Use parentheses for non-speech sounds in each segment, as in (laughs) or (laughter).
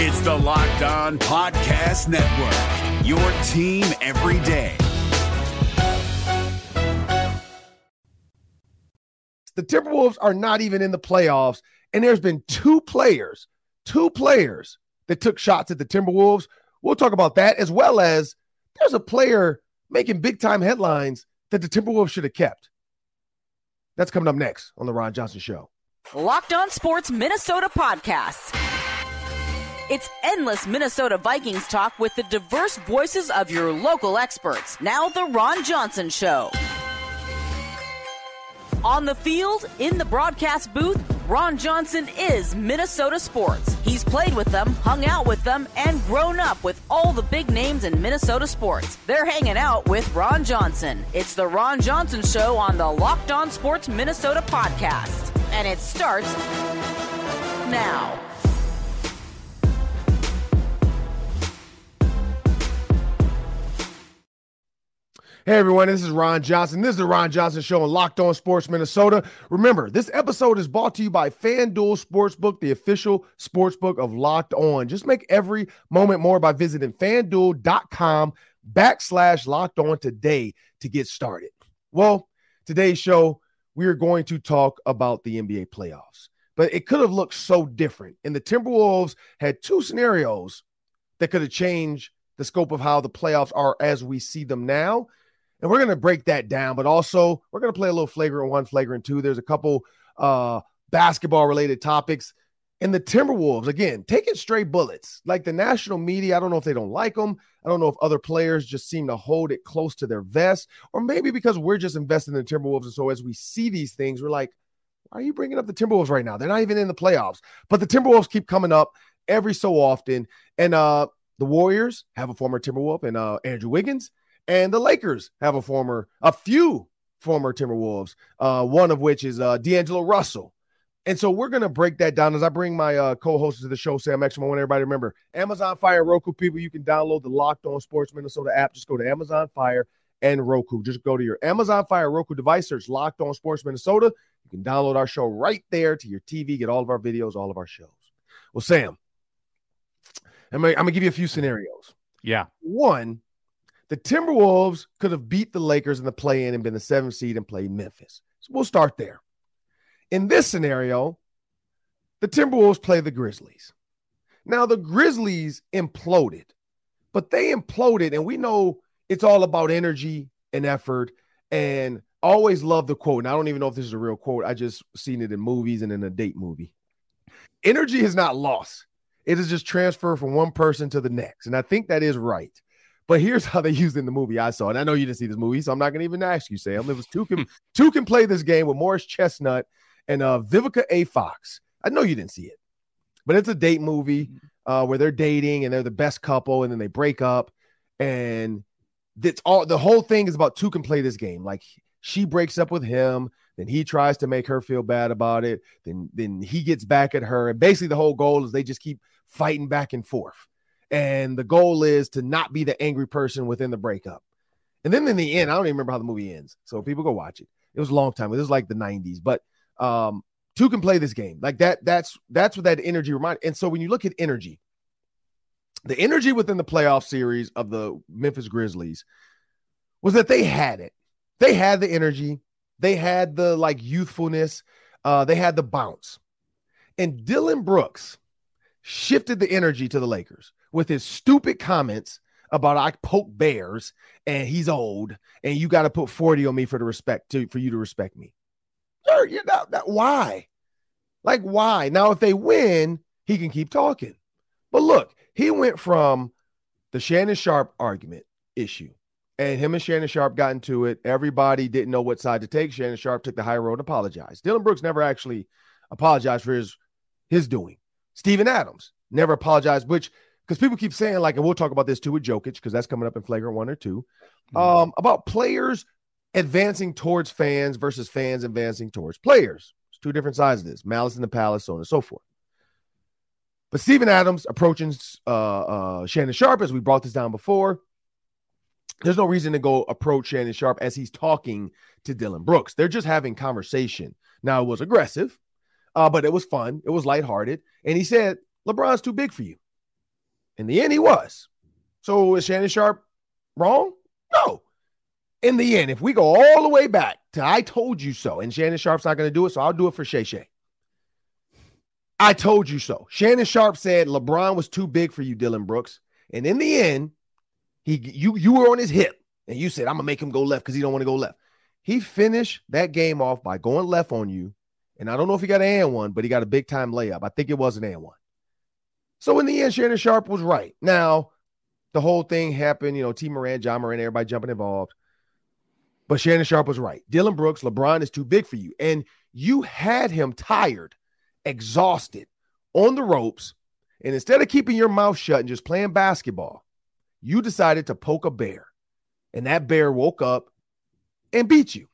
It's the Locked On Podcast Network, your team every day. The Timberwolves are not even in the playoffs, and there's been two players, two players that took shots at the Timberwolves. We'll talk about that as well as there's a player making big time headlines that the Timberwolves should have kept. That's coming up next on the Ron Johnson Show. Locked On Sports Minnesota podcast. It's endless Minnesota Vikings talk with the diverse voices of your local experts. Now, the Ron Johnson Show. On the field, in the broadcast booth, Ron Johnson is Minnesota sports. He's played with them, hung out with them, and grown up with all the big names in Minnesota sports. They're hanging out with Ron Johnson. It's the Ron Johnson Show on the Locked On Sports Minnesota podcast. And it starts now. Hey everyone, this is Ron Johnson. This is the Ron Johnson Show on Locked On Sports Minnesota. Remember, this episode is brought to you by FanDuel Sportsbook, the official sportsbook of Locked On. Just make every moment more by visiting fanduel.com backslash locked on today to get started. Well, today's show, we are going to talk about the NBA playoffs, but it could have looked so different. And the Timberwolves had two scenarios that could have changed the scope of how the playoffs are as we see them now. And we're going to break that down, but also we're going to play a little flagrant one, flagrant two. There's a couple uh, basketball related topics. And the Timberwolves, again, taking straight bullets. Like the national media, I don't know if they don't like them. I don't know if other players just seem to hold it close to their vest, or maybe because we're just investing in the Timberwolves. And so as we see these things, we're like, why are you bringing up the Timberwolves right now? They're not even in the playoffs. But the Timberwolves keep coming up every so often. And uh, the Warriors have a former Timberwolf and uh, Andrew Wiggins. And the Lakers have a former, a few former Timberwolves, uh, one of which is uh, D'Angelo Russell. And so we're going to break that down as I bring my uh, co-hosts to the show, Sam Exum. I want everybody to remember Amazon Fire Roku people. You can download the Locked On Sports Minnesota app. Just go to Amazon Fire and Roku. Just go to your Amazon Fire Roku device, search Locked On Sports Minnesota. You can download our show right there to your TV, get all of our videos, all of our shows. Well, Sam, I'm going to give you a few scenarios. Yeah. One, the Timberwolves could have beat the Lakers in the play in and been the seventh seed and played Memphis. So we'll start there. In this scenario, the Timberwolves play the Grizzlies. Now, the Grizzlies imploded, but they imploded, and we know it's all about energy and effort. And always love the quote. And I don't even know if this is a real quote. I just seen it in movies and in a date movie. Energy is not lost. It is just transferred from one person to the next. And I think that is right. But here's (laughs) how they used it in the movie I saw. And I know you didn't see this movie, so I'm not going to even ask you, Sam. It was two can, two can play this game with Morris Chestnut and uh, Vivica A. Fox. I know you didn't see it, but it's a date movie uh, where they're dating and they're the best couple and then they break up. And it's all the whole thing is about two can play this game. Like she breaks up with him, then he tries to make her feel bad about it. Then, then he gets back at her. And basically, the whole goal is they just keep fighting back and forth. And the goal is to not be the angry person within the breakup. And then in the end, I don't even remember how the movie ends. So people go watch it. It was a long time. It was like the 90s. But um, two can play this game. Like that, that's that's what that energy reminds. And so when you look at energy, the energy within the playoff series of the Memphis Grizzlies was that they had it. They had the energy, they had the like youthfulness, uh, they had the bounce. And Dillon Brooks shifted the energy to the Lakers with his stupid comments about I poke bears and he's old and you got to put 40 on me for the respect to for you to respect me. Sure, you know, that, why? Like why? Now if they win, he can keep talking. But look, he went from the Shannon Sharpe argument issue. And him and Shannon Sharpe got into it. Everybody didn't know what side to take. Shannon Sharpe took the high road and apologized. Dillon Brooks never actually apologized for his his doing. Steven Adams never apologized, which because people keep saying like, and we'll talk about this too with Jokic because that's coming up in flagrant one or 2 mm-hmm. um, about players advancing towards fans versus fans advancing towards players. It's two different sides of this: malice in the palace, so on and so forth. But Steven Adams approaching uh, uh, Shannon Sharpe, as we brought this down before, there's no reason to go approach Shannon Sharpe as he's talking to Dillon Brooks. They're just having conversation. Now it was aggressive, uh, but it was fun. It was lighthearted, and he said, "LeBron's too big for you." In the end, he was. So is Shannon Sharpe wrong? No. In the end, if we go all the way back to I told you so, and Shannon Sharpe's not going to do it, so I'll do it for Shay Shay. I told you so. Shannon Sharpe said LeBron was too big for you, Dillon Brooks. And in the end, he you you were on his hip and you said, I'm gonna make him go left because he don't want to go left. He finished that game off by going left on you. And I don't know if he got an and one, but he got a big time layup. I think it was an and one. So in the end, Shannon Sharpe was right. Now, the whole thing happened, you know, T. Moran, Ja Morant, everybody jumping involved. But Shannon Sharpe was right. Dillon Brooks, LeBron is too big for you. And you had him tired, exhausted, on the ropes. And instead of keeping your mouth shut and just playing basketball, you decided to poke a bear. And that bear woke up and beat you.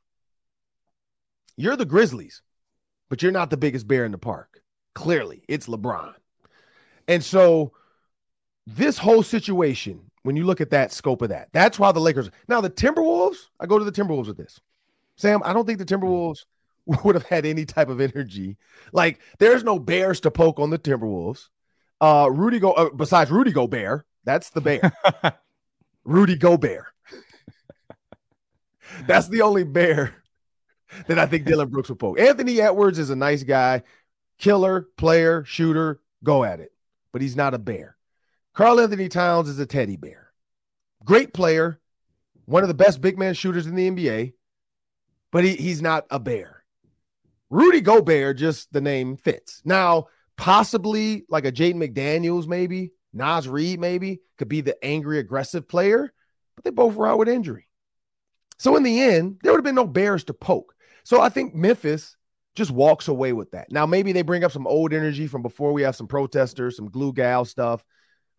You're the Grizzlies, but you're not the biggest bear in the park. Clearly, it's LeBron. And so, this whole situation, when you look at that scope of that, that's why the Lakers. Now, the Timberwolves, I go to the Timberwolves with this. Sam, I don't think the Timberwolves (laughs) would have had any type of energy. Like, there's no bears to poke on the Timberwolves. Uh, Rudy go uh, besides Rudy Gobert, that's the bear. (laughs) Rudy Gobert. (laughs) That's the only bear that I think Dillon Brooks will poke. Anthony Edwards is a nice guy, killer, player, shooter, go at it, but he's not a bear. Karl-Anthony Towns is a teddy bear. Great player, one of the best big man shooters in the NBA, but he, he's not a bear. Rudy Gobert, just the name fits. Now, possibly like a Jaden McDaniels, maybe Naz Reid, maybe could be the angry, aggressive player, but they both were out with injury. So in the end, there would have been no bears to poke. So I think Memphis just walks away with that. Now, maybe they bring up some old energy from before we have some protesters, some glue gal stuff.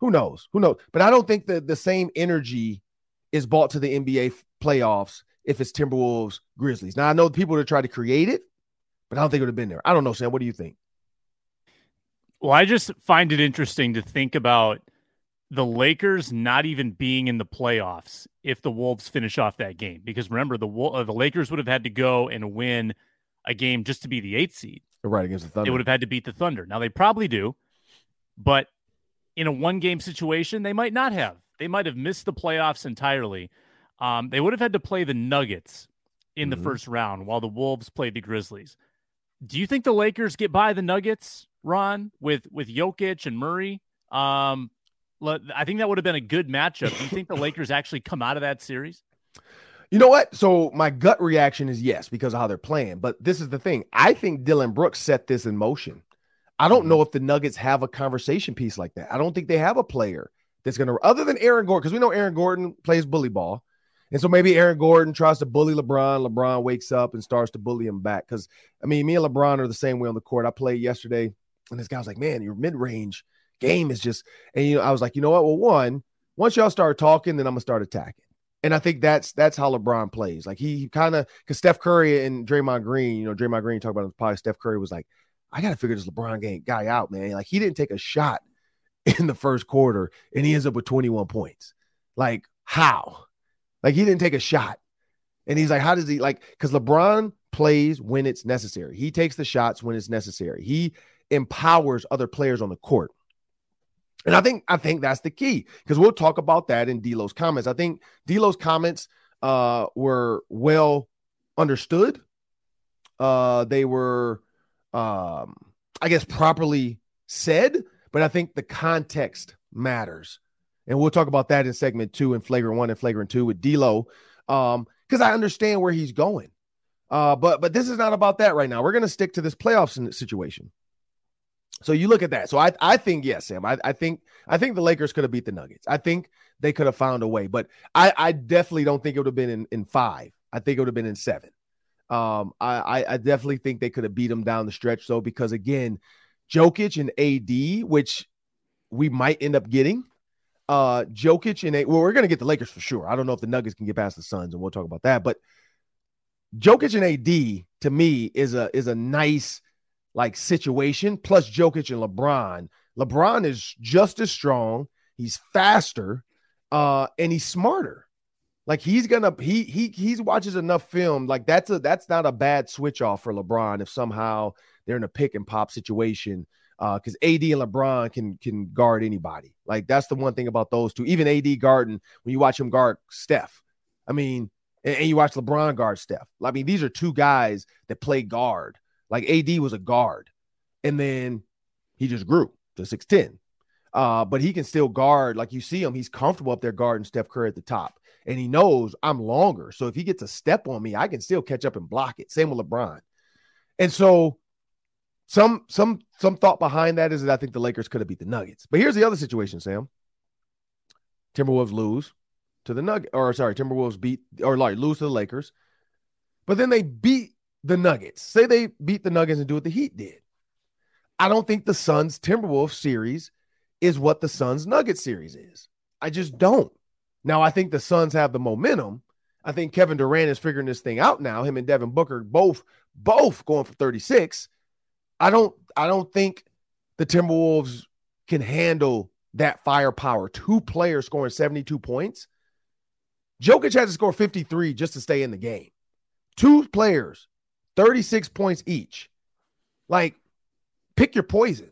Who knows? Who knows? But I don't think that the same energy is brought to the NBA playoffs if it's Timberwolves, Grizzlies. Now, I know people that try to create it, but I don't think it would have been there. I don't know, Sam. What do you think? Well, I just find it interesting to think about – the Lakers not even being in the playoffs if the Wolves finish off that game. Because remember, the uh, the Lakers would have had to go and win a game just to be the eighth seed. Right against the Thunder. They would have had to beat the Thunder. Now they probably do, but in a one game situation, they might not have. They might have missed the playoffs entirely. Um, they would have had to play the Nuggets in the mm-hmm. first round while the Wolves played the Grizzlies. Do you think the Lakers get by the Nuggets, Ron, with with Jokic and Murray? Um, I think that would have been a good matchup. Do you think the (laughs) Lakers actually come out of that series? You know what? So my gut reaction is yes because of how they're playing. But this is the thing. I think Dillon Brooks set this in motion. I don't mm-hmm. know if the Nuggets have a conversation piece like that. I don't think they have a player that's going to, other than Aaron Gordon, because we know Aaron Gordon plays bully ball. And so maybe Aaron Gordon tries to bully LeBron. LeBron wakes up and starts to bully him back. Because, I mean, me and LeBron are the same way on the court. I played yesterday, and this guy was like, man, your mid range game is just, and you know, I was like, you know what? Well, one, once y'all start talking, then I'm gonna start attacking. And I think that's that's how LeBron plays. Like he, he kind of because Steph Curry and Draymond Green, you know, Draymond Green talked about it probably Steph Curry was like, I gotta figure this LeBron game guy out, man. Like he didn't take a shot (laughs) in the first quarter and he ends up with 21 points. Like, how? Like he didn't take a shot. And he's like, how does he like because LeBron plays when it's necessary. He takes the shots when it's necessary. He empowers other players on the court. And I think I think that's the key because we'll talk about that in D'Lo's comments. I think D'Lo's comments uh, were well understood. Uh, they were, um, I guess, properly said, but I think the context matters, and we'll talk about that in segment two and flagrant one and flagrant two with um, because I understand where he's going. Uh, but but this is not about that right now. We're going to stick to this playoff situation. So you look at that. So I, I think yes, Sam. I, I think I think the Lakers could have beat the Nuggets. I think they could have found a way, but I, I definitely don't think it would have been in, in five. I think it would have been in seven. Um, I, I definitely think they could have beat them down the stretch though, because again, Jokic and AD, which we might end up getting. Uh, Jokic and A. Well, we're gonna get the Lakers for sure. I don't know if the Nuggets can get past the Suns, and we'll talk about that. But Jokic and AD to me is a is a nice like situation, plus Jokic and LeBron. LeBron is just as strong, he's faster, uh, and he's smarter. Like he's gonna he he he watches enough film. Like that's a that's not a bad switch off for LeBron if somehow they're in a pick and pop situation Uh, because AD and LeBron can can guard anybody. Like that's the one thing about those two. Even AD guarding when you watch him guard Steph. I mean, and, and you watch LeBron guard Steph. I mean, these are two guys that play guard. Like AD was a guard, and then he just grew to six ten. Uh, but he can still guard. Like you see him, he's comfortable up there guarding Steph Curry at the top, and he knows I'm longer. So if he gets a step on me, I can still catch up and block it. Same with LeBron. And so some some some thought behind that is that I think the Lakers could have beat the Nuggets. But here's the other situation, Sam. Timberwolves lose to the Nugget, or sorry, Timberwolves beat or like lose to the Lakers, but then they beat the Nuggets. Say they beat the Nuggets and do what the Heat did. I don't think the Suns Timberwolves series is what the Suns Nuggets series is. I just don't. Now I think the Suns have the momentum. I think Kevin Durant is figuring this thing out now. Him and Devin Booker both both going for 36. I don't I don't think the Timberwolves can handle that firepower. Two players scoring 72 points. Jokic had to score 53 just to stay in the game. Two players, 36 points each. Like, pick your poison.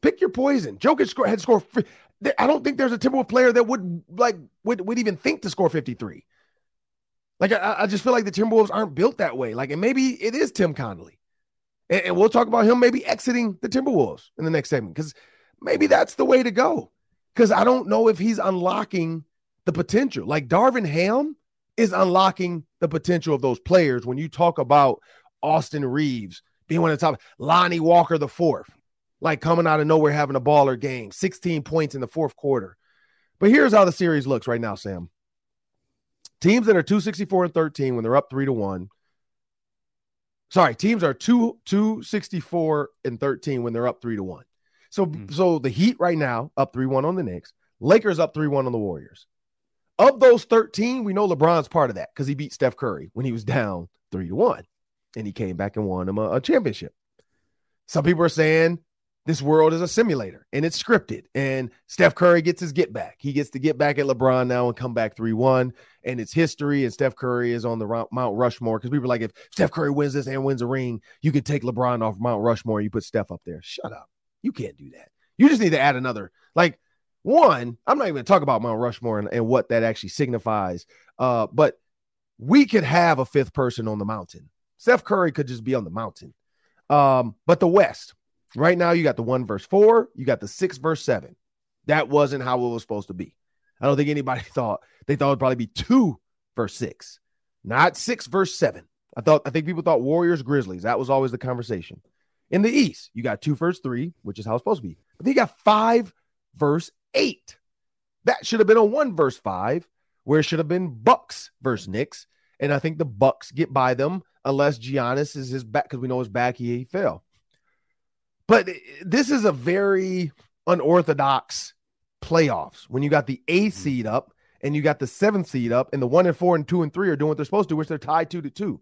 Pick your poison. Jokic had to score. I don't think there's a Timberwolves player that would like would, would even think to score 53. Like I, I just feel like the Timberwolves aren't built that way. Like, and maybe it is Tim Connelly. And, and we'll talk about him maybe exiting the Timberwolves in the next segment because maybe that's the way to go. Because I don't know if he's unlocking the potential. Like Darvin Ham is unlocking the potential of those players when you talk about Austin Reaves being one of the top, Lonnie Walker the fourth, like coming out of nowhere having a baller game, 16 points in the fourth quarter. But here's how the series looks right now, Sam. Teams that are 264 and 13 when they're up three to one Sorry, teams are two two sixty four and thirteen when they're up three to one. So mm. so the Heat right now up three one on the Knicks. Lakers up three one on the Warriors. Of those thirteen, we know LeBron's part of that because he beat Steph Curry when he was down three to one, and he came back and won him a, a championship. Some people are saying this world is a simulator and it's scripted. And Steph Curry gets his get back. He gets to get back at LeBron now and come back 3 1. And it's history. And Steph Curry is on the Mount Rushmore because people are like, if Steph Curry wins this and wins a ring, you can take LeBron off Mount Rushmore. And you put Steph up there. Shut up. You can't do that. You just need to add another. Like, one, I'm not even talk about Mount Rushmore and, and what that actually signifies. Uh, but we could have a fifth person on the mountain. Steph Curry could just be on the mountain. Um, but the West, Right now, you got the one verse four, you got the six verse seven. That wasn't how it was supposed to be. I don't think anybody (laughs) thought they thought it'd probably be two verse six, not six verse seven. I thought I think people thought Warriors Grizzlies. That was always the conversation. In the East, you got two verse three, which is how it's supposed to be. But then you got five verse eight. That should have been a one verse five, where it should have been Bucks versus Knicks. And I think the Bucks get by them unless Giannis is his back because we know his back he, he fell. But this is a very unorthodox playoffs when you got the eighth mm-hmm. seed up and you got the seventh seed up, and the one and four and two and three are doing what they're supposed to, which they're tied two to two.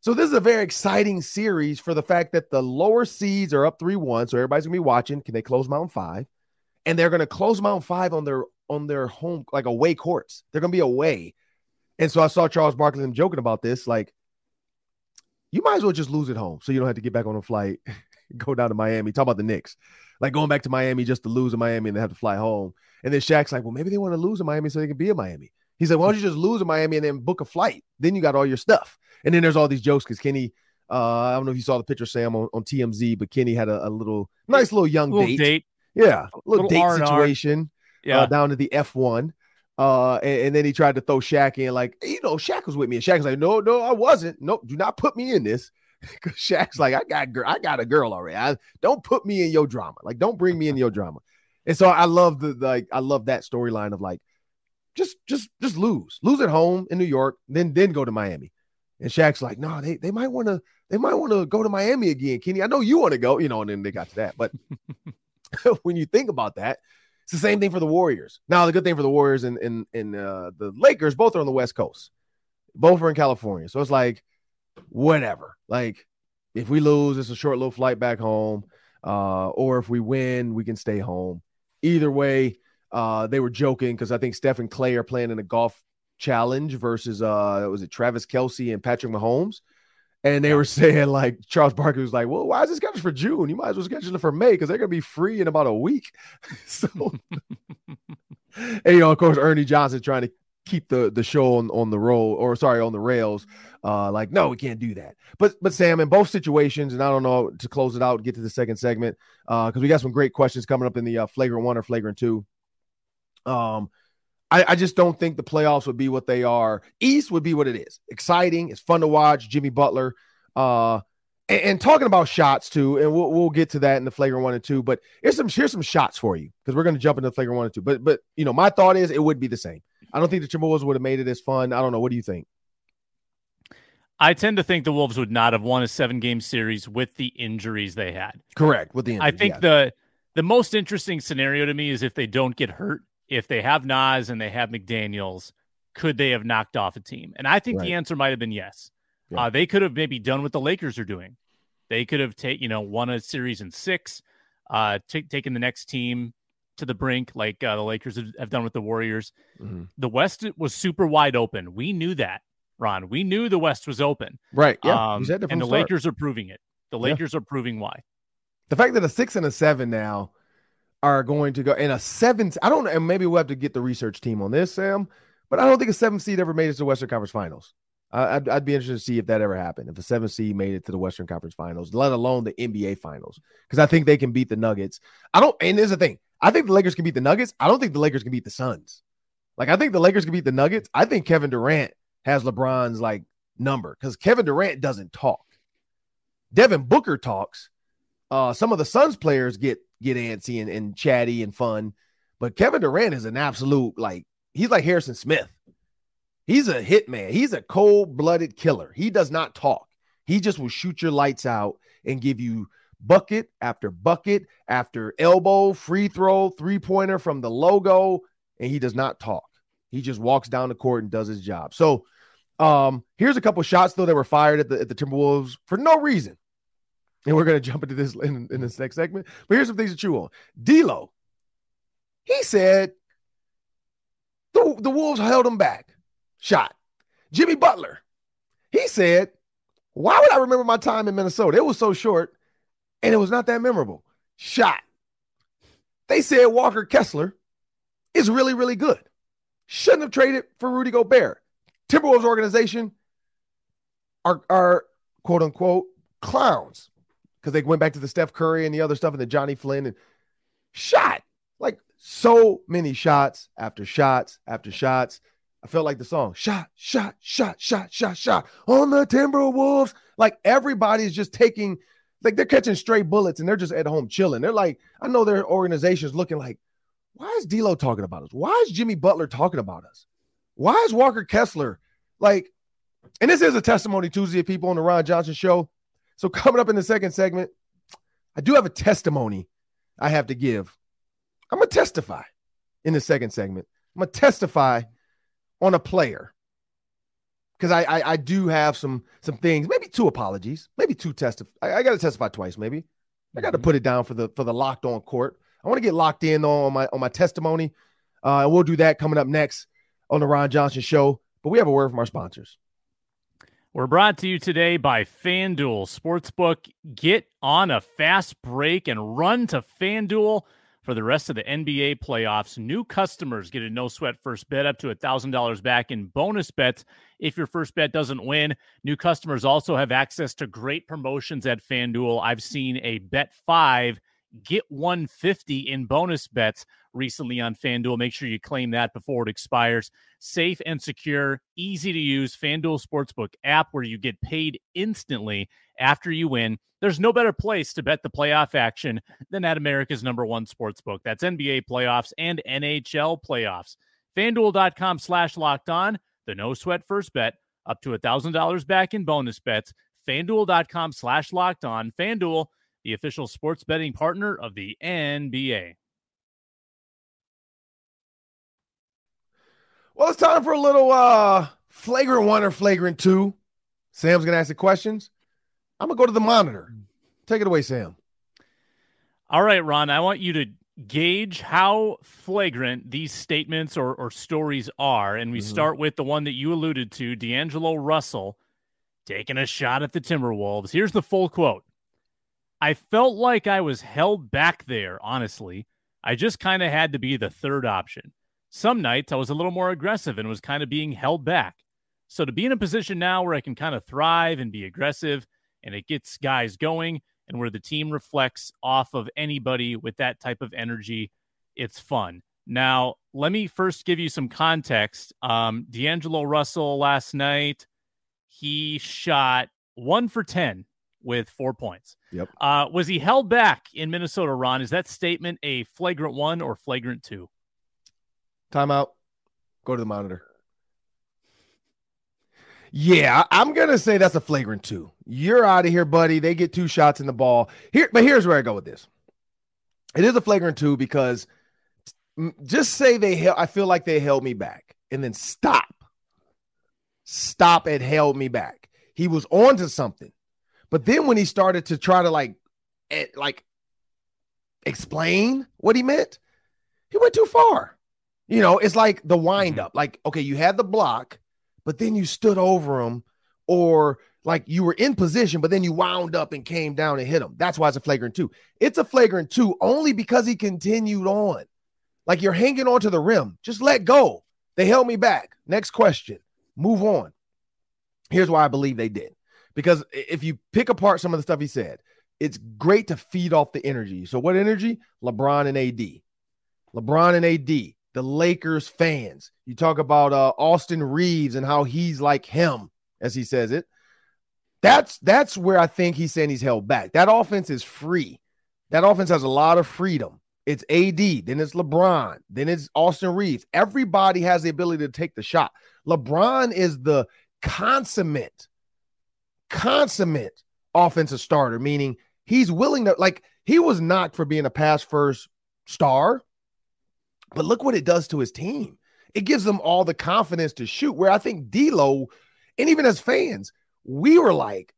So this is a very exciting series for the fact that the lower seeds are up three one. So everybody's gonna be watching. Can they close Mountain Five? And they're gonna close Mountain Five on their on their home like away courts. They're gonna be away. And so I saw Charles Barkley joking about this, like you might as well just lose at home so you don't have to get back on a flight (laughs) go down to Miami. Talk about the Knicks. Like going back to Miami just to lose in Miami and they have to fly home. And then Shaq's like, well, maybe they want to lose in Miami so they can be in Miami. He's like, why don't you just lose in Miami and then book a flight? Then you got all your stuff. And then there's all these jokes because Kenny, uh, I don't know if you saw the picture, Sam, on, on TMZ, but Kenny had a, a little nice little young little date. date. Yeah, a little, little date R&R. situation. Uh, yeah. Uh, down to the F1. Uh, and, and, then he tried to throw Shaq in, like, you know, Shaq was with me. And Shaq was like, no, no, I wasn't. Nope, do not put me in this. (laughs) Because Shaq's like, I got girl, I got a girl already. I, don't put me in your drama. Like, don't bring me in your drama. And so I love the, the like I love that storyline of like, just just just lose, lose at home in New York, then then go to Miami. And Shaq's like, no, they they might want to they might want to go to Miami again, Kenny. I know you want to go, you know. And then they got to that, but (laughs) (laughs) when you think about that, it's the same thing for the Warriors. Now, the good thing for the Warriors and and and uh, the Lakers, both are on the West Coast, both are in California. So it's like whatever. Like if we lose, it's a short little flight back home. Uh, or if we win, we can stay home. Either way, uh, they were joking because I think Steph and Clay are playing in a golf challenge versus uh was it Travis Kelce and Patrick Mahomes. And they were (laughs) saying like Charles Barkley was like, "Well, why is this scheduled for June? You might as well schedule it for May because they're gonna be free in about a week." (laughs) so, (laughs) and you know, of course, Ernie Johnson trying to keep the the show on, on the roll or sorry on the rails. Uh, like, no, we can't do that. But but Sam, in both situations, and I don't know to close it out, get to the second segment, uh, because we got some great questions coming up in the uh, flagrant one or flagrant two. Um, I, I, just don't think the playoffs would be what they are. East would be what it is. Exciting. It's fun to watch. Jimmy Butler. Uh, and, and talking about shots too, and we'll we'll get to that in the flagrant one and two. But here's some here's some shots for you because we're going to jump into the flagrant one and two. But but you know, my thought is it would be the same. I don't think the Timberwolves would have made it as fun. I don't know. What do you think? I tend to think the Wolves would not have won a seven game series with the injuries they had. Correct. With the injuries, I think the the most interesting scenario to me is if they don't get hurt if they have Naz and they have McDaniels, could they have knocked off a team? And I think right. the answer might have been yes. Yeah. Uh, they could have maybe done what the Lakers are doing. They could have taken, you know, won a series in six, uh, t- taken the next team to the brink, like uh, the Lakers have done with the Warriors. Mm-hmm. The West was super wide open. We knew that, Ron. We knew the West was open. Right. Yeah. Um, and the start. Lakers are proving it. The Lakers yeah. are proving why. The fact that a six and a seven now are going to go in a seven. I don't know, and maybe we'll have to get the research team on this, Sam. But I don't think a seven seed ever made it to the Western Conference Finals. I'd, I'd, be interested to see if that ever happened. If a seven seed made it to the Western Conference Finals, let alone the NBA Finals, because I think they can beat the Nuggets. I don't. And there's the thing. I think the Lakers can beat the Nuggets. I don't think the Lakers can beat the Suns. Like I think the Lakers can beat the Nuggets. I think Kevin Durant has LeBron's like number because Kevin Durant doesn't talk. Devin Booker talks. Uh, some of the Suns players get get antsy and, and chatty and fun. But Kevin Durant is an absolute like he's like Harrison Smith. He's a hitman. He's a cold-blooded killer. He does not talk. He just will shoot your lights out and give you bucket after bucket after elbow, free throw, three-pointer from the logo, and he does not talk. He just walks down the court and does his job. So um, here's a couple shots though that were fired at the at the Timberwolves for no reason and we're going to jump into this in, in this next segment. But here's some things to chew on. D'Lo, he said the, the Wolves held him back. Shot. Jimmy Butler, he said, why would I remember my time in Minnesota? It was so short and it was not that memorable. Shot. They said Walker Kessler is really, really good. Shouldn't have traded for Rudy Gobert. Timberwolves organization are, are quote unquote clowns because they went back to the Steph Curry and the other stuff and the Jonny Flynn and shot like so many shots after shots after shots. I felt like the song shot, shot, shot, shot, shot, shot on the Timberwolves. Like everybody's just taking, like they're catching stray bullets and they're just at home chilling. They're like, I know their organization's looking like, why is D'Lo talking about us? Why is Jimmy Butler talking about us? Why is Walker Kessler like? And this is a testimony Tuesday people on the Ron Johnson show. So, coming up in the second segment, I do have a testimony I have to give. I'm going to testify in the second segment. I'm going to testify on a player because I, I, I do have some some things, maybe two apologies, maybe two testify. I, I got to testify twice, maybe. I got to mm-hmm. put it down for the for the locked on court. I want to get locked in on my on my testimony, uh, and we'll do that coming up next on the Ron Johnson Show. But we have a word from our sponsors. We're brought to you today by FanDuel Sportsbook. Get on a fast break and run to FanDuel for the rest of the NBA playoffs. New customers get a no sweat first bet up to $1,000 back in bonus bets if your first bet doesn't win. New customers also have access to great promotions at FanDuel. I've seen a bet five get 150 in bonus bets recently on FanDuel. Make sure you claim that before it expires. Safe and secure, easy to use FanDuel Sportsbook app where you get paid instantly after you win. There's no better place to bet the playoff action than at America's number one sportsbook. That's NBA playoffs and NHL playoffs. FanDuel.com slash locked on. The no sweat first bet up to $1,000 back in bonus bets. FanDuel.com slash locked on. FanDuel the official sports betting partner of the NBA. Well, it's time for a little uh flagrant one or flagrant two. Sam's gonna ask the questions. I'm gonna go to the monitor. Take it away, Sam. All right, Ron. I want you to gauge how flagrant these statements or, or stories are. And we mm-hmm. start with the one that you alluded to, D'Angelo Russell taking a shot at the Timberwolves. Here's the full quote I felt like I was held back there, honestly. I just kind of had to be the third option. Some nights I was a little more aggressive and was kind of being held back. So to be in a position now where I can kind of thrive and be aggressive and it gets guys going and where the team reflects off of anybody with that type of energy, it's fun. Now, let me first give you some context. Um, D'Angelo Russell last night, he shot one for 10 with four points. Yep. Uh, was he held back in Minnesota, Ron? Is that statement a flagrant one or flagrant two? Timeout. Go to the monitor. Yeah, I'm gonna say that's a flagrant two. You're out of here, buddy. They get two shots in the ball. Here, but here's where I go with this. It is a flagrant two because just say they held, I feel like they held me back and then stop. Stop and held me back. He was on to something. But then when he started to try to like eh, like explain what he meant, he went too far. You know, it's like the wind mm-hmm. up. Like, okay, you had the block, but then you stood over him, or like you were in position, but then you wound up and came down and hit him. That's why it's a flagrant two. It's a flagrant two only because he continued on. Like you're hanging on to the rim. Just let go. They held me back. Next question. Move on. Here's why I believe they did. Because if you pick apart some of the stuff he said, it's great to feed off the energy. So, what energy? LeBron and AD. LeBron and AD, the Lakers fans. You talk about uh, Austin Reaves and how he's like him, as he says it. That's that's where I think he's saying he's held back. That offense is free. That offense has a lot of freedom. It's AD, then it's LeBron, then it's Austin Reaves. Everybody has the ability to take the shot. LeBron is the consummate consummate offensive starter, meaning he's willing to, like, he was not for being a pass first star, but look what it does to his team. It gives them all the confidence to shoot. Where I think D'Lo, and even as fans, we were like,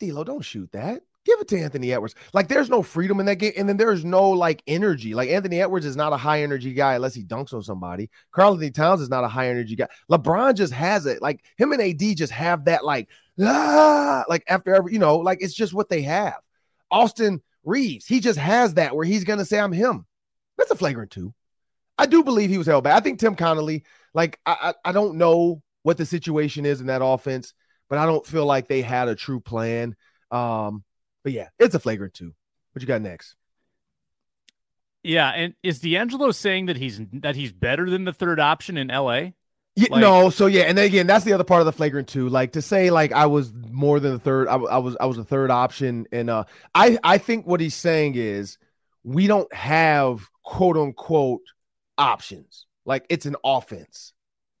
D'Lo, don't shoot that. Give it to Anthony Edwards. Like, there's no freedom in that game, and then there's no like energy. Like Anthony Edwards is not a high energy guy unless he dunks on somebody. Karl-Anthony Towns is not a high energy guy. LeBron just has it. Like him and AD just have that like ah, like after every, you know, like it's just what they have. Austin Reaves, he just has that where he's gonna say, I'm him. That's a flagrant two. I do believe he was held back. I think Tim Connelly, like, I, I, I don't know what the situation is in that offense, but I don't feel like they had a true plan. Um, but yeah, it's a flagrant two. What you got next? Yeah, and is D'Angelo saying that he's that he's better than the third option in LA? Yeah, like, no, so yeah, and then again, that's the other part of the flagrant too. Like to say, like I was more than the third, I, I was, I was a third option, and uh, I, I think what he's saying is we don't have quote unquote options. Like it's an offense,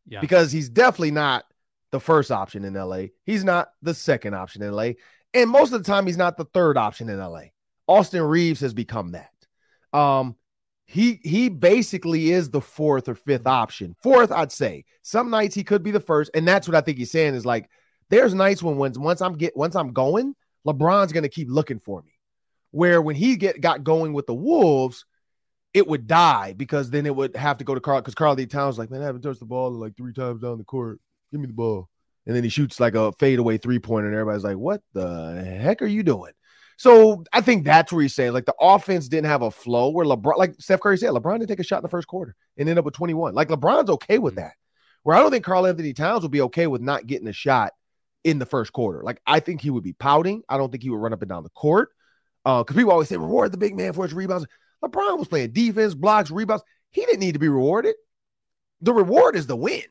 yeah, because he's definitely not the first option in LA. He's not the second option in LA, and most of the time, he's not the third option in LA. Austin Reaves has become that. Um, he he basically is the fourth or fifth option. Fourth, I'd say. Some nights he could be the first, and that's what I think he's saying is like there's nights when once once I'm get once I'm going, LeBron's gonna keep looking for me. Where when he get got going with the Wolves, it would die because then it would have to go to Carl because Carl D. Towns like, man, I haven't touched the ball like three times down the court. Give me the ball. And then he shoots like a fadeaway three pointer, and everybody's like, What the heck are you doing? So I think that's where he's saying like the offense didn't have a flow where LeBron, like Steph Curry said, LeBron didn't take a shot in the first quarter and ended up with 21. Like LeBron's okay with mm-hmm. that. Where I don't think Karl-Anthony Towns would be okay with not getting a shot in the first quarter. Like I think he would be pouting. I don't think he would run up and down the court. Uh, because people always say reward the big man for his rebounds. LeBron was playing defense, blocks, rebounds. He didn't need to be rewarded. The reward is the win.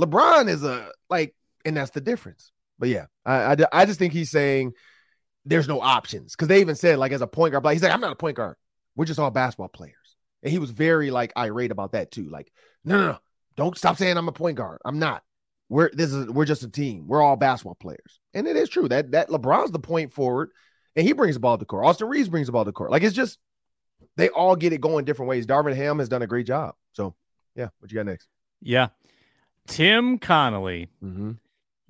LeBron is a like, and that's the difference. But yeah, I, I, I just think he's saying there's no options because they even said like as a point guard, but he's like, I'm not a point guard. We're just all basketball players. And he was very like irate about that too. Like, no, no, no, don't stop saying I'm a point guard. I'm not. We're this is we're just a team. We're all basketball players. And it is true that that LeBron's the point forward and he brings the ball to court. Austin Reaves brings the ball to court. Like it's just they all get it going different ways. Darvin Ham has done a great job. So yeah, what you got next? Yeah. Tim Connelly. Mm-hmm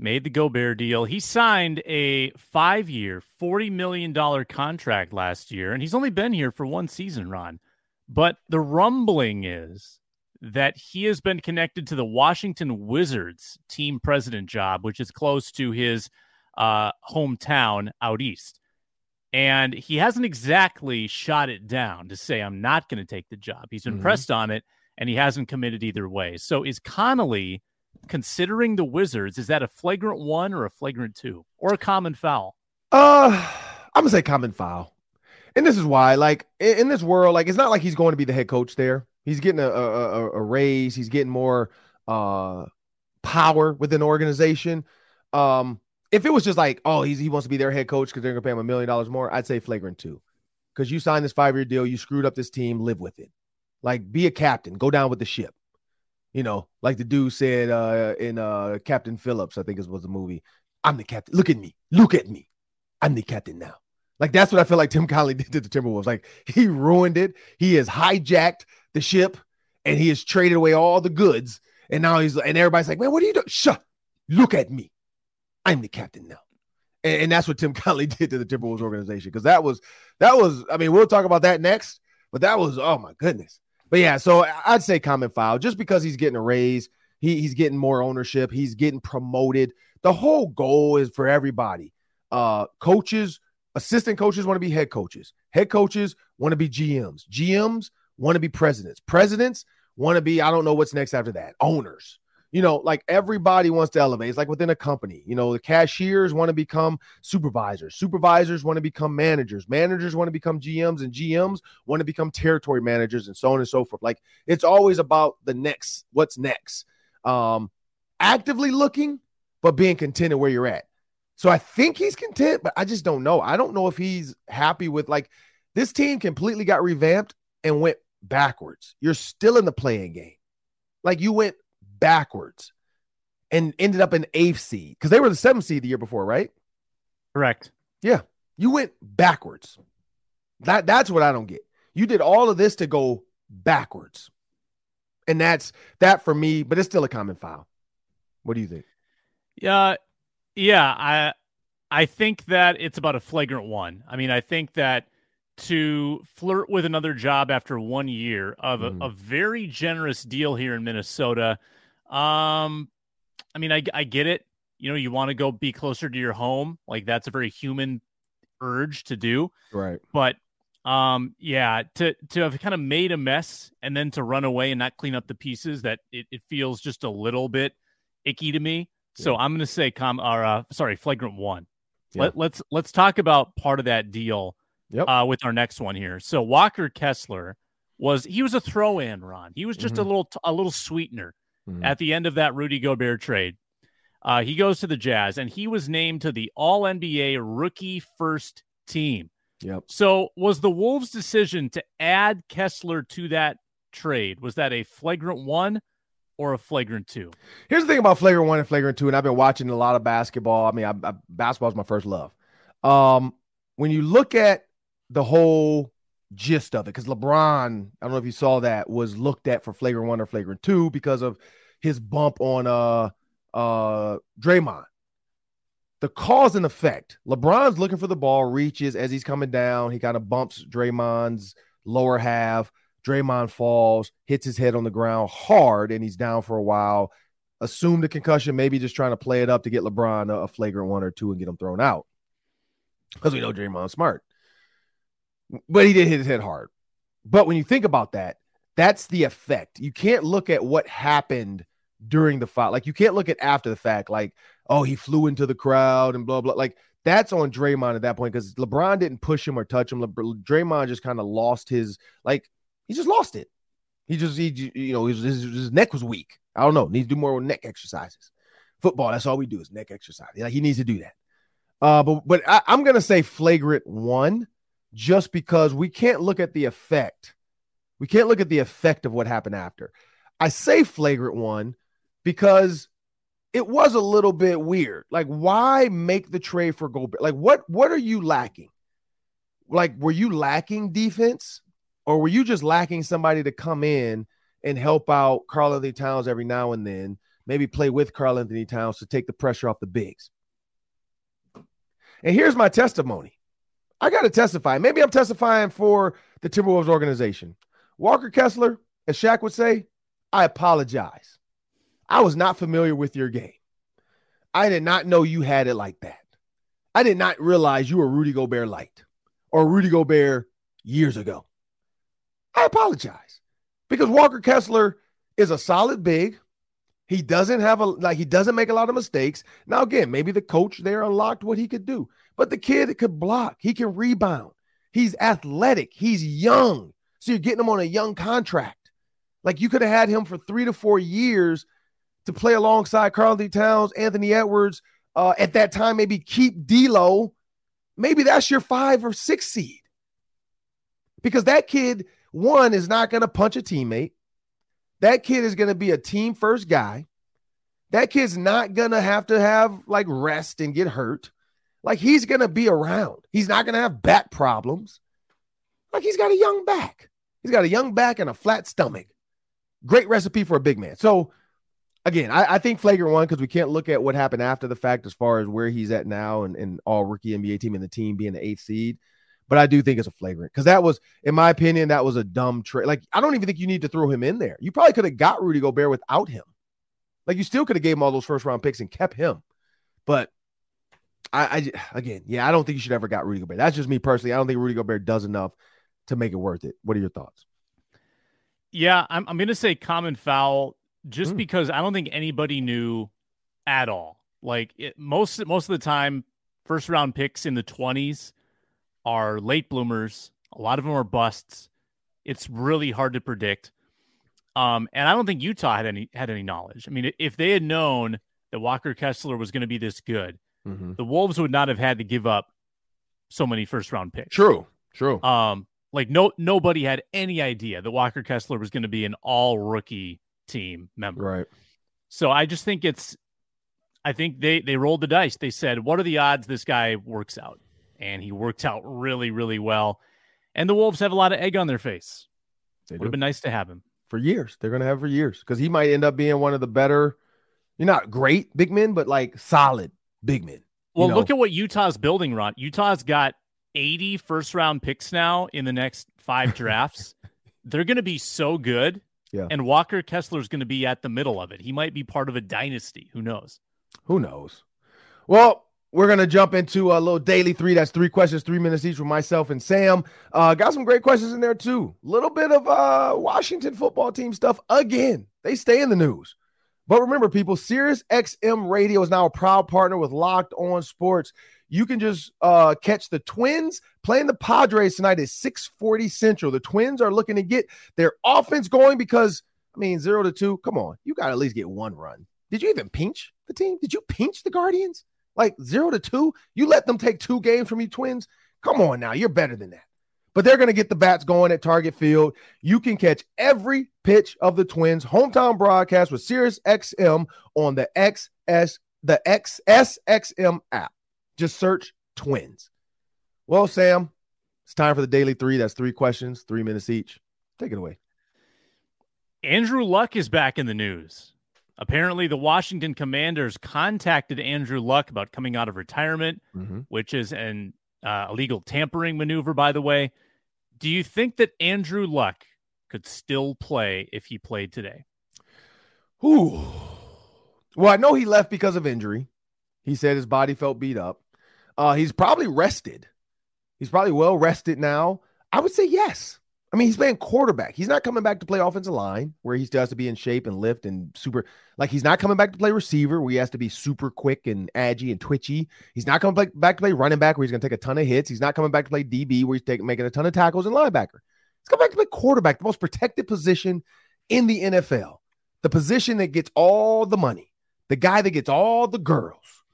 made the Gobert deal. He signed a five year, $40 million contract last year, and he's only been here for one season, Ron. But the rumbling is that he has been connected to the Washington Wizards team president job, which is close to his uh, hometown out east. And he hasn't exactly shot it down to say, I'm not going to take the job. He's been Mhm. pressed on it and he hasn't committed either way. So is Connelly considering the Wizards? Is that a flagrant one or a flagrant two or a common foul? Uh, I'm gonna say common foul, and this is why. Like in, in this world, like it's not like he's going to be the head coach there. He's getting a a, a, a raise. He's getting more uh power within the organization. Um, if it was just like, oh, he's he wants to be their head coach because they're gonna pay him a million dollars more, I'd say flagrant two, because you signed this five year deal, you screwed up this team, live with it. Like, be a captain, go down with the ship. You know, like the dude said uh in uh Captain Phillips, I think it was the movie. I'm the captain. Look at me. Look at me. I'm the captain now. Like that's what I feel like Tim (laughs) Connelly did to the Timberwolves. Like he ruined it. He has hijacked the ship and he has traded away all the goods. And now he's and everybody's like, man, what are you doing? Shut. Look at me. I'm the captain now. And, and that's what Tim (laughs) Connelly did to the Timberwolves organization. Because that was that was, I mean, we'll talk about that next, but that was oh my goodness. But yeah, so I'd say common foul just because he's getting a raise, he, he's getting more ownership, he's getting promoted. The whole goal is for everybody. Uh, coaches, assistant coaches want to be head coaches. Head coaches want to be GMs. GMs want to be presidents. Presidents want to be, I don't know what's next after that, owners. You know, like everybody wants to elevate. It's like within a company. You know, the cashiers want to become supervisors. Supervisors want to become managers. Managers want to become GMs, and GMs want to become territory managers, and so on and so forth. Like it's always about the next, what's next. Um, actively looking, but being contented where you're at. So I think he's content, but I just don't know. I don't know if he's happy with like this team completely got revamped and went backwards. You're still in the playing game. Like you went backwards and ended up in eighth seed because they were the seventh seed the year before, right? Correct. Yeah. You went backwards. That that's what I don't get. You did all of this to go backwards. And that's that for me, but it's still a common file. What do you think? Yeah, yeah. I I think that it's about a flagrant one. I mean, I think that to flirt with another job after one year of a, Mhm. a very generous deal here in Minnesota. Um, I mean, I I get it. You know, you want to go be closer to your home. Like that's a very human urge to do. Right. But um, yeah, to to have kind of made a mess and then to run away and not clean up the pieces, that it, it feels just a little bit icky to me. So I'm going to say com or uh, sorry, flagrant one. Yeah. Let, let's let's talk about part of that deal Yep. uh, with our next one here. So Walker Kessler was he was a throw in, Ron. He was just a Mhm. little a little sweetener Mhm. at the end of that Rudy Gobert trade. Uh, he goes to the Jazz and he was named to the All NBA rookie first team. Yep. So was the Wolves' decision to add Kessler to that trade was that a flagrant one or a flagrant two? Here's the thing about flagrant one and flagrant two, and I've been watching a lot of basketball. I mean, I, I, basketball is my first love. Um, when you look at the whole gist of it, because LeBron, I don't know if you saw that, was looked at for flagrant one or flagrant two because of his bump on uh uh Draymond. The cause and effect. LeBron's looking for the ball, reaches as he's coming down. He kind of bumps Draymond's lower half. Draymond falls, hits his head on the ground hard, and he's down for a while. Assume the concussion, maybe just trying to play it up to get LeBron a, a flagrant one or two and get him thrown out. Because we know Draymond's smart. But he did hit his head hard. But when you think about that, that's the effect. You can't look at what happened during the fight. Like you can't look at after the fact, like, oh, he flew into the crowd and blah, blah. Like that's on Draymond at that point because LeBron didn't push him or touch him. Le- Draymond just kind of lost his, like, he just lost it. He just, he, you know, his, his, his neck was weak. I don't know. Needs to do more neck exercises. Football, that's all we do is neck exercise. Like he needs to do that. Uh, but but I, I'm gonna say flagrant one, just because we can't look at the effect. We can't look at the effect of what happened after. I say flagrant one because it was a little bit weird. Like, why make the trade for Gobert? Like, what what are you lacking? Like, were you lacking defense, or were you just lacking somebody to come in and help out Karl-Anthony Towns every now and then? Maybe play with Karl-Anthony Towns to take the pressure off the bigs. And here's my testimony. I got to testify. Maybe I'm testifying for the Timberwolves organization. Walker Kessler, as Shaq would say, I apologize. I was not familiar with your game. I did not know you had it like that. I did not realize you were Rudy Gobert light or Rudy Gobert years ago. I apologize because Walker Kessler is a solid big. He doesn't have a like he doesn't make a lot of mistakes. Now again, maybe the coach there unlocked what he could do. But the kid could block, he can rebound. He's athletic, he's young. So you're getting him on a young contract. Like you could have had him for 3 to 4 years to play alongside Karl-Anthony Towns, Anthony Edwards, uh, at that time maybe keep D'Lo. Maybe that's your 5 or 6 seed. Because that kid one is not going to punch a teammate. That kid is going to be a team first guy. That kid's not going to have to have like rest and get hurt. Like he's going to be around. He's not going to have back problems. Like he's got a young back. He's got a young back and a flat stomach. Great recipe for a big man. So, again, I, I think flagrant one because we can't look at what happened after the fact as far as where he's at now and, and all rookie NBA team and the team being the eighth seed but I do think it's a flagrant because that was, in my opinion, that was a dumb trade. Like, I don't even think you need to throw him in there. You probably could have got Rudy Gobert without him. Like, you still could have gave him all those first round picks and kept him. But I, I, again, yeah, I don't think you should ever got Rudy Gobert. That's just me personally. I don't think Rudy Gobert does enough to make it worth it. What are your thoughts? Yeah, I'm, I'm going to say common foul just mm. because I don't think anybody knew at all. Like it, most most of the time, first round picks in the 20s are late bloomers. A lot of them are busts. It's really hard to predict. Um, and I don't think Utah had any had any knowledge. I mean, if they had known that Walker Kessler was going to be this good, mm-hmm. the Wolves would not have had to give up so many first round picks. True, true. Um, like no nobody had any idea that Walker Kessler was going to be an all rookie team member. Right. So I just think it's I think they they rolled the dice. They said, "What are the odds this guy works out?" and he worked out really, really well. And the Wolves have a lot of egg on their face. It would have been nice to have him for years. They're going to have for years because he might end up being one of the better, you're not great big men, but like solid big men. Well, know? look at what Utah's building, Ron. Utah's got 80 first round picks now in the next five (laughs) drafts. They're going to be so good. Yeah. And Walker Kessler's going to be at the middle of it. He might be part of a dynasty. Who knows? Who knows? Well, we're gonna jump into a little daily three. That's three questions, three minutes each with myself and Sam. Uh, got some great questions in there too. Little bit of uh, Washington football team stuff again. They stay in the news. But remember, people, Sirius XM Radio is now a proud partner with Locked On Sports. You can just uh, catch the Twins playing the Padres tonight at 6:40 Central. The Twins are looking to get their offense going because I mean, zero to two. Come on, you got to at least get one run. Did you even pinch the team? Did you pinch the Guardians? Like zero to two, you let them take two games from you, Twins. Come on now, you're better than that. But they're going to get the bats going at Target Field. You can catch every pitch of the Twins hometown broadcast with Sirius XM on the XS the XSXM app. Just search Twins. Well, Sam, it's time for the daily three. That's three questions, three minutes each. Take it away. Andrew Luck is back in the news. Apparently, the Washington Commanders contacted Andrew Luck about coming out of retirement, mm-hmm. which is an uh, illegal tampering maneuver, by the way. Do you think that Andrew Luck could still play if he played today? Ooh. Well, I know he left because of injury. He said his body felt beat up. Uh, he's probably rested. He's probably well rested now. I would say yes. I mean, he's playing quarterback. He's not coming back to play offensive line where he still has to be in shape and lift and super. Like he's not coming back to play receiver where he has to be super quick and aggy and twitchy. He's not coming back to play running back where he's going to take a ton of hits. He's not coming back to play DB where he's taking making a ton of tackles and linebacker. He's coming back to play quarterback, the most protected position in the NFL, the position that gets all the money, the guy that gets all the girls.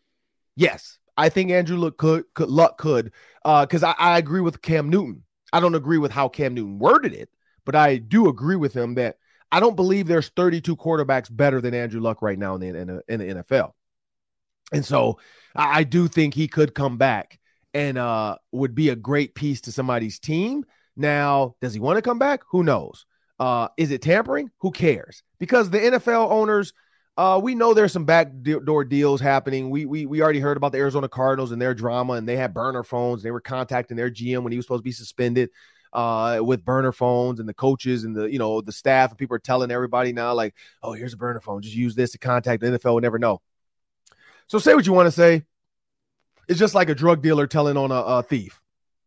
Yes, I think Andrew Luck could, could Luck could, because uh, I, I agree with Cam Newton. I don't agree with how Cam Newton worded it, but I do agree with him that I don't believe there's 32 quarterbacks better than Andrew Luck right now in the, in the, in the NFL. And so I, I do think he could come back and uh, would be a great piece to somebody's team. Now, does he want to come back? Who knows? Uh, is it tampering? Who cares? Because the NFL owners – uh, we know there's some backdoor deals happening. We, we we already heard about the Arizona Cardinals and their drama, and they had burner phones. They were contacting their GM when he was supposed to be suspended uh, with burner phones, and the coaches and the you know the staff and people are telling everybody now like, oh, here's a burner phone. Just use this to contact the NFL. We'll never know. So say what you want to say. It's just like a drug dealer telling on a, a thief.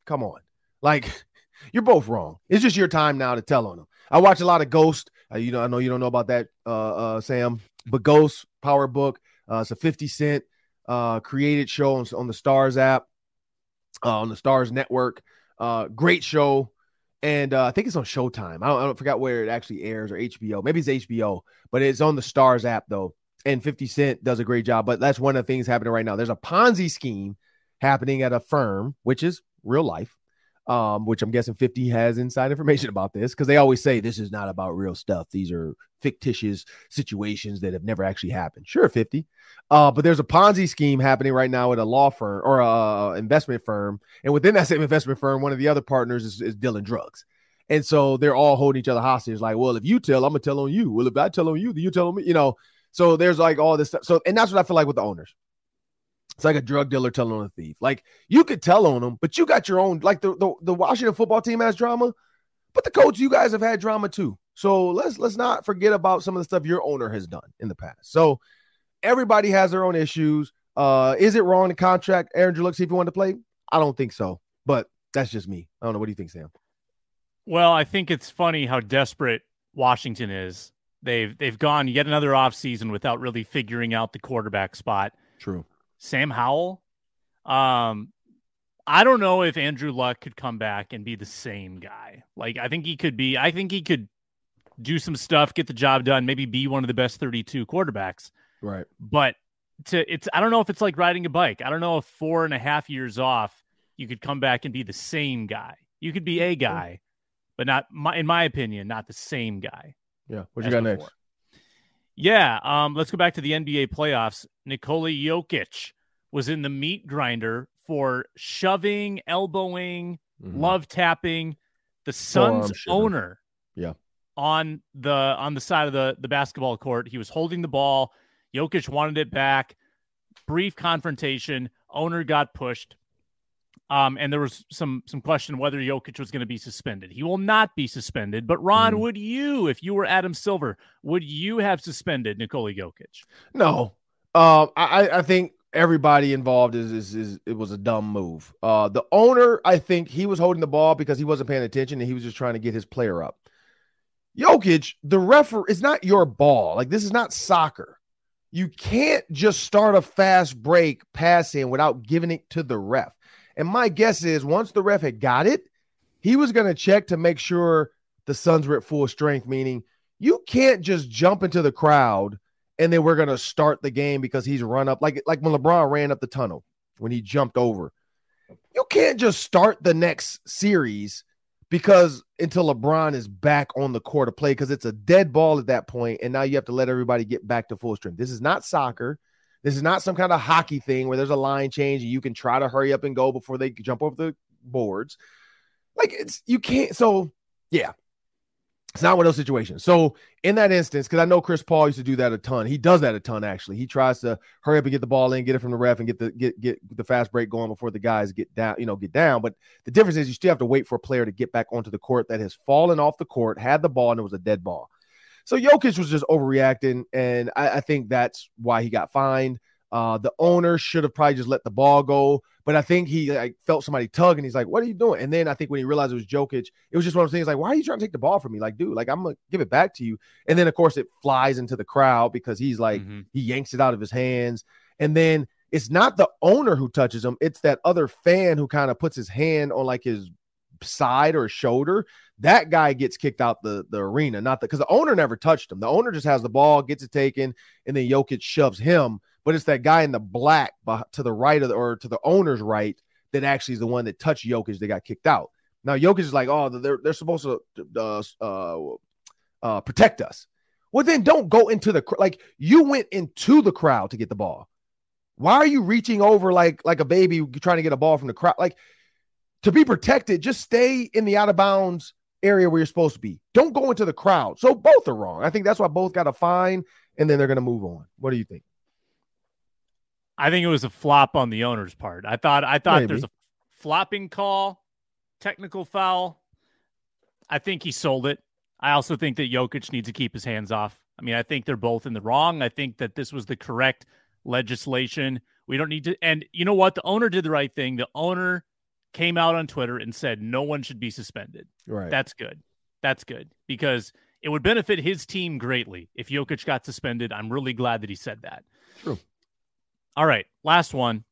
Come on. Like, (laughs) you're both wrong. It's just your time now to tell on them. I watch a lot of Ghost. Uh, you know, I know you don't know about that, uh, uh, Sam, but Ghost Power Book. Uh, it's a 50 Cent uh, created show on, on the Starz app, uh, on the Starz Network. Uh, great show. And uh, I think it's on Showtime. I don't, I don't forget where it actually airs or HBO. Maybe it's HBO, but it's on the Starz app though. And 50 Cent does a great job. But that's one of the things happening right now. There's a Ponzi scheme happening at a firm, which is real life um, which I'm guessing 50 has inside information about this because they always say this is not about real stuff. These are fictitious situations that have never actually happened. Sure, 50. Uh, but there's a Ponzi scheme happening right now at a law firm or a investment firm. And within that same investment firm, one of the other partners is, is dealing drugs. And so they're all holding each other hostage. Like, well, if you tell, I'm gonna tell on you. Well, if I tell on you, then you tell on me. You know. So there's like all this stuff. So and that's what I feel like with the owners. It's like a drug dealer telling on a thief. Like you could tell on them, but you got your own. Like the, the, the Washington football team has drama, but the coach, you guys have had drama too. So let's let's not forget about some of the stuff your owner has done in the past. So everybody has their own issues. Uh, is it wrong to contract Andrew Luck if you want to play? I don't think so, but that's just me. I don't know. What do you think, Sam? Well, I think it's funny how desperate Washington is. They've they've gone yet another offseason without really figuring out the quarterback spot. True. Sam Howell. Um, I don't know if Andrew Luck could come back and be the same guy. Like, I think he could be, I think he could do some stuff, get the job done, maybe be one of the best 32 quarterbacks. Right. But to, it's, I don't know if it's like riding a bike. I don't know if four and a half years off, you could come back and be the same guy. You could be a guy, but not, my, in my opinion, not the same guy. Yeah. What you got before. next? Yeah, um, let's go back to the NBA playoffs. Nikola Jokic was in the meat grinder for shoving, elbowing, mm-hmm. love tapping the Suns owner. Yeah. On the on the side of the the basketball court, he was holding the ball. Jokic wanted it back. Brief confrontation. Owner got pushed. Um, and there was some some question whether Jokic was going to be suspended. He will not be suspended. But Ron, mm. would you, if you were Adam Silver, would you have suspended Nikola Jokic? No. Uh, I I think everybody involved is, is is it was a dumb move. Uh, the owner, I think he was holding the ball because he wasn't paying attention and he was just trying to get his player up. Jokic, the referee, it's not your ball. Like this is not soccer. You can't just start a fast break passing without giving it to the ref. And my guess is once the ref had got it, he was going to check to make sure the Suns were at full strength, meaning you can't just jump into the crowd and then we're going to start the game because he's run up like like when LeBron ran up the tunnel when he jumped over. You can't just start the next series because until LeBron is back on the court to play because it's a dead ball at that point and now you have to let everybody get back to full strength. This is not soccer. This is not some kind of hockey thing where there's a line change and you can try to hurry up and go before they jump over the boards. Like it's you can't. So yeah, it's not one of those situations. So in that instance, because I know Chris Paul used to do that a ton. He does that a ton actually. He tries to hurry up and get the ball in, get it from the ref, and get the get get the fast break going before the guys get down. You know, get down. But the difference is you still have to wait for a player to get back onto the court that has fallen off the court, had the ball, and it was a dead ball. So Jokic was just overreacting, and I, I think that's why he got fined. Uh, the owner should have probably just let the ball go, but I think he like felt somebody tug, and he's like, "What are you doing?" And then I think when he realized it was Jokic, it was just one of those things like, "Why are you trying to take the ball from me?" Like, dude, like I'm gonna give it back to you. And then of course it flies into the crowd because he's like mm-hmm. he yanks it out of his hands, and then it's not the owner who touches him; it's that other fan who kind of puts his hand on like his side or shoulder, that guy gets kicked out the, the arena. Not the because the owner never touched him. The owner just has the ball, gets it taken, and then Jokic shoves him. But it's that guy in the black to the right of the, or to the owner's right that actually is the one that touched Jokic. They got kicked out. Now Jokic is like, oh, they're they're supposed to uh, uh, uh, protect us. Well, then don't go into the like you went into the crowd to get the ball. Why are you reaching over like like a baby trying to get a ball from the crowd? Like to be protected, just stay in the out of bounds area where you're supposed to be. Don't go into the crowd. So both are wrong. I think that's why both got a fine and then they're going to move on. What do you think? I think it was a flop on the owner's part. I thought I thought Maybe. there's a flopping call, technical foul. I think he sold it. I also think that Jokic needs to keep his hands off. I mean, I think they're both in the wrong. I think that this was the correct legislation We don't need to. And you know what? The owner did the right thing. The owner came out on Twitter and said no one should be suspended. Right. That's good. That's good because it would benefit his team greatly if Jokic got suspended. I'm really glad that he said that. True. All right. Last one.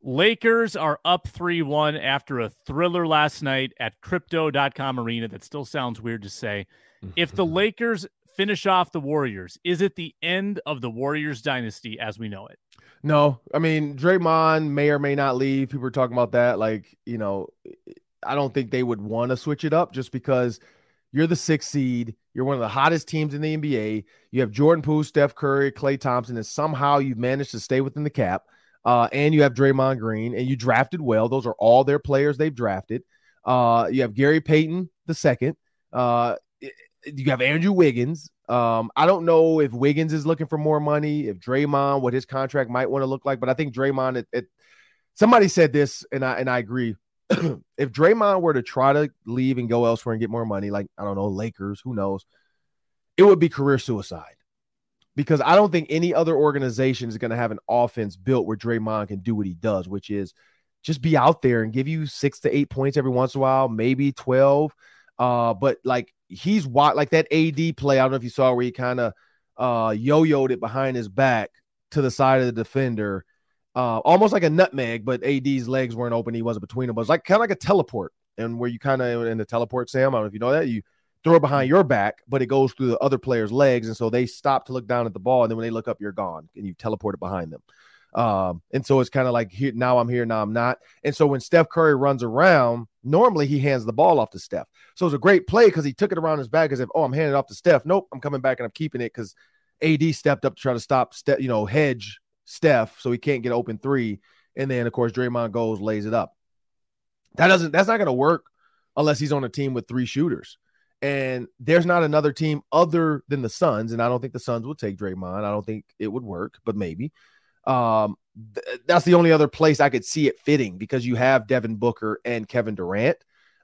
Lakers are up 3 1 after a thriller last night at crypto.com arena. That still sounds weird to say. If the (laughs) Lakers finish off the Warriors, is it the end of the Warriors dynasty as we know it? No, I mean Draymond may or may not leave. People are talking about that. Like, you know, I don't think they would want to switch it up just because you're the sixth seed. You're one of the hottest teams in the NBA. You have Jordan Poole, Steph Curry, Klay Thompson, and somehow you've managed to stay within the cap. Uh, and you have Draymond Green, and you drafted well. Those are all their players they've drafted. Uh, you have Gary Payton the second. Uh, you have Andrew Wiggins. Um, I don't know if Wiggins is looking for more money, if Draymond, what his contract might want to look like, but I think Draymond, it, it somebody said this, and I and I agree. (clears throat) if Draymond were to try to leave and go elsewhere and get more money, like I don't know, Lakers, who knows, it would be career suicide. Because I don't think any other organization is going to have an offense built where Draymond can do what he does, which is just be out there and give you six to eight points every once in a while, maybe 12. Uh, but like he's what like that AD play. I don't know if you saw where he kind of uh yo-yoed it behind his back to the side of the defender, uh, almost like a nutmeg, but AD's legs weren't open. He wasn't between them. But it was like kind of like a teleport, and where you kind of in the teleport, Sam. I don't know if you know that you throw it behind your back, but it goes through the other player's legs, and so they stop to look down at the ball, and then when they look up, you're gone, and you teleport it behind them. Um, and so it's kind of like here now I'm here, now I'm not. And so when Steph Curry runs around, normally he hands the ball off to Steph. So it's a great play because he took it around his back as if, oh, I'm handing it off to Steph. Nope, I'm coming back and I'm keeping it because AD stepped up to try to stop Steph, you know, hedge Steph so he can't get open three. And then of course Draymond goes, lays it up. That doesn't that's not gonna work unless he's on a team with three shooters. And there's not another team other than the Suns, and I don't think the Suns will take Draymond. I don't think it would work, but maybe. Um, th- that's the only other place I could see it fitting because you have Devin Booker and Kevin Durant.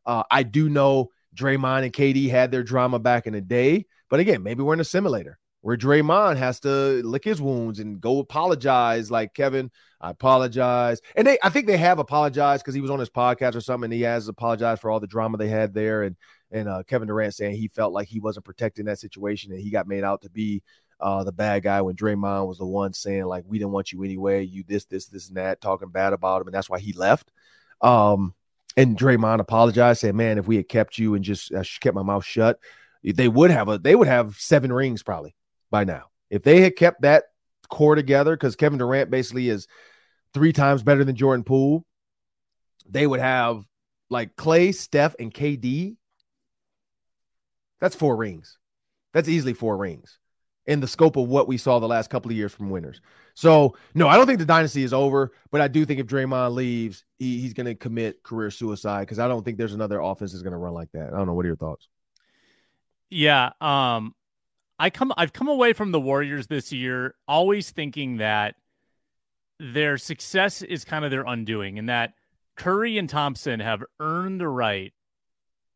Uh, I do know Draymond and KD had their drama back in the day, but again, maybe we're in a simulator where Draymond has to lick his wounds and go apologize, like Kevin, I apologize. And they, I think they have apologized because he was on his podcast or something, and he has apologized for all the drama they had there. And and uh, Kevin Durant saying he felt like he wasn't protecting that situation and he got made out to be uh, the bad guy when Draymond was the one saying like we didn't want you anyway, you this this this and that, talking bad about him, and that's why he left. Um, and Draymond apologized, saying, "Man, if we had kept you and just uh, kept my mouth shut, they would have a they would have seven rings probably by now if they had kept that core together. Because Kevin Durant basically is three times better than Jordan Poole. They would have like Klay, Steph, and KD. That's four rings. That's easily four rings in the scope of what we saw the last couple of years from winners. So, no, I don't think the dynasty is over, but I do think if Draymond leaves, he, he's going to commit career suicide because I don't think there's another offense that's going to run like that. I don't know. What are your thoughts? Yeah, um, I come I've come away from the Warriors this year always thinking that their success is kind of their undoing, and that Curry and Thompson have earned the right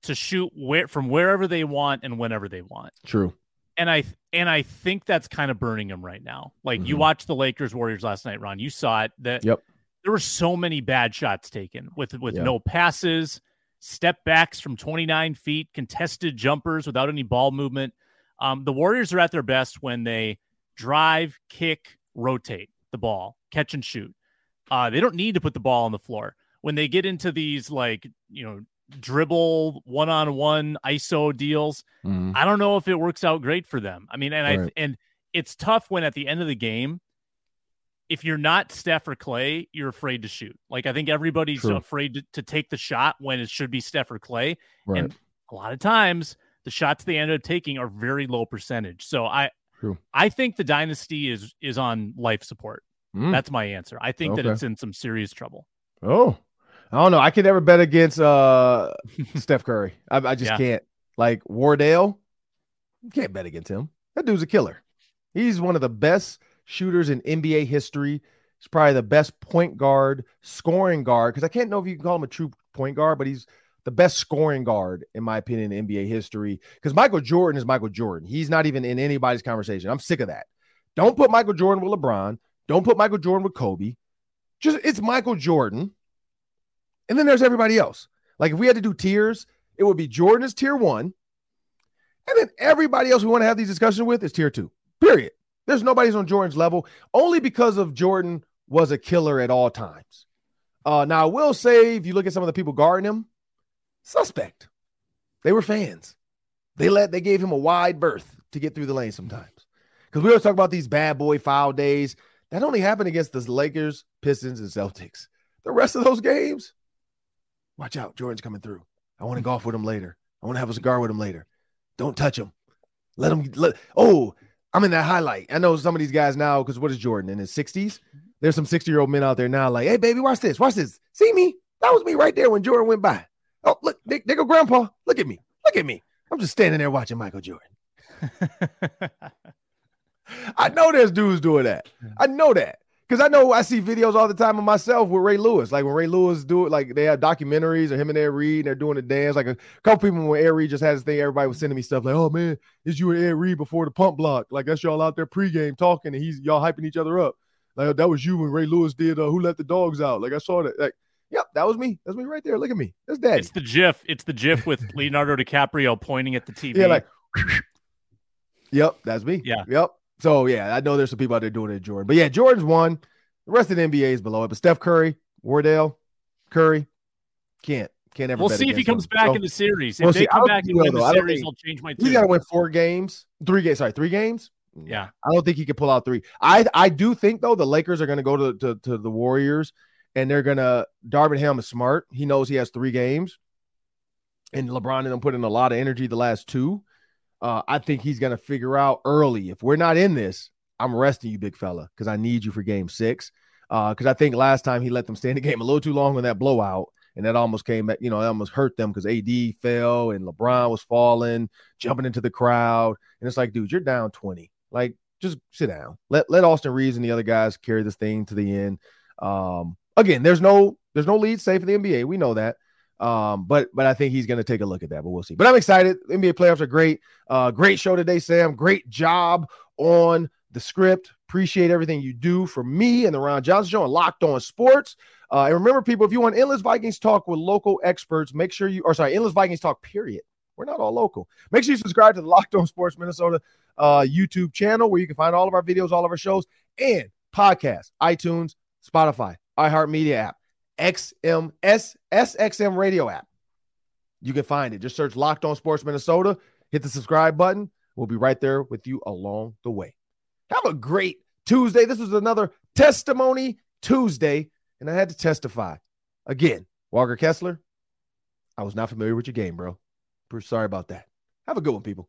to shoot where from wherever they want and whenever they want. True and I and I think that's kind of burning him right now. Like mm-hmm. you watched the Lakers Warriors last night, Ron. You saw it that yep. there were so many bad shots taken with with yep. no passes, step backs from 29 feet, contested jumpers without any ball movement. Um, the Warriors are at their best when they drive, kick, rotate the ball, catch and shoot. Uh, they don't need to put the ball on the floor. When they get into these like you know dribble one on one ISO deals. Mm. I don't know if it works out great for them. I mean, and right. I and it's tough when at the end of the game, if you're not Steph or Klay, you're afraid to shoot. Like I think everybody's True. afraid to, to, take the shot when it should be Steph or Klay. Right. And a lot of times the shots they end up taking are very low percentage. So I True. I think the dynasty is is on life support. Mm. That's my answer. I think okay. that it's in some serious trouble. Oh, I don't know. I can never bet against uh (laughs) Steph Curry. I, I just yeah. can't. Like Wardell, you can't bet against him. That dude's a killer. He's one of the best shooters in NBA history. He's probably the best point guard, scoring guard. Because I can't know if you can call him a true point guard, but he's the best scoring guard, in my opinion, in NBA history. Because Michael Jordan is Michael Jordan. He's not even in anybody's conversation. I'm sick of that. Don't put Michael Jordan with LeBron. Don't put Michael Jordan with Kobe. Just it's Michael Jordan. And then there's everybody else. Like if we had to do tiers, it would be Jordan is tier one. And then everybody else we want to have these discussions with is tier two. Period. There's nobody's on Jordan's level only because of Jordan was a killer at all times. Uh, now, I will say, if you look at some of the people guarding him, suspect. They were fans. They let they gave him a wide berth to get through the lane sometimes. Because we always talk about these bad boy foul days. That only happened against the Lakers, Pistons, and Celtics. The rest of those games, watch out. Jordan's coming through. I want to hmm. golf with him later. I want to have a cigar with him later. Don't touch him. Let him. Let, oh, I'm in that highlight. I know some of these guys now because what is Jordan in his 60s? Mm-hmm. There's some 60 year old men out there now, like, hey, baby, watch this. Watch this. See me? That was me right there when Jordan went by. Oh, look, there, there go grandpa. Look at me. Look at me. I'm just standing there watching Michael Jordan. (laughs) I know there's dudes doing that. I know that. Because I know I see videos all the time of myself with Ray Lewis. Like when Ray Lewis do it, like they have documentaries of him and Ed Reed, and they're doing the dance. Like a couple people when Ed Reed just had this thing, everybody was sending me stuff like, "Oh man, is you and Ed Reed before the pump block." Like that's y'all out there pregame talking, and he's y'all hyping each other up. Like that was you when Ray Lewis did uh, "Who Let the Dogs Out." Like I saw that. Like, yep, that was me. That's me right there. Look at me. That's daddy. It's the GIF. It's the GIF with (laughs) Leonardo DiCaprio pointing at the TV. Yeah, like. (laughs) yep, that's me. Yeah. Yep. So yeah, I know there's some people out there doing it, Jordan. But yeah, Jordan's one. The rest of the NBA is below it. But Steph Curry, Wardell, Curry, can't can't ever. We'll see if he comes them. back So, in the series. If we'll they see. Come back and win will, the. Series, I'll change my He's tune. got to win four games, three games. Sorry, three games. Mm. Yeah. I don't think he could pull out three. I I do think though the Lakers are going to go to, to to the Warriors and they're gonna. Darvin Ham is smart. He knows he has three games, and LeBron and them put in a lot of energy the last two. Uh, I think he's gonna figure out early if we're not in this. I'm resting you, big fella, because I need you for Game Six. Because I think last time he let them stay in the (laughs) game a little too long on that blowout, and that almost came back. You know, that almost hurt them because AD fell and LeBron was falling, jumping into the crowd, and it's like, dude, you're down 20. Like, just sit down. Let let Austin Reaves and the other guys carry this thing to the end. Um, again, there's no there's no lead safe in the NBA. We know that. Um, but but I think he's going to take a look at that. But we'll see. But I'm excited. NBA playoffs are great. Uh, great show today, Sam. Great job on the script. Appreciate everything you do for me and the Ron Johnson Show and Locked On Sports. Uh, and remember, people, if you want endless Vikings talk with local experts, make sure you, or sorry, endless Vikings talk. Period. We're not all local. Make sure you subscribe to the Locked On Sports Minnesota uh, YouTube channel where you can find all of our videos, all of our shows, and podcasts, iTunes, Spotify, iHeartMedia app, XMS, SXM radio app. You can find it. Just search Locked On Sports Minnesota, hit the subscribe button. We'll be right there with you along the way. Have a great Tuesday. This was another testimony Tuesday, and I had to testify. Again, Walker Kessler, I was not familiar with your game, bro. Sorry about that. Have a good one, people.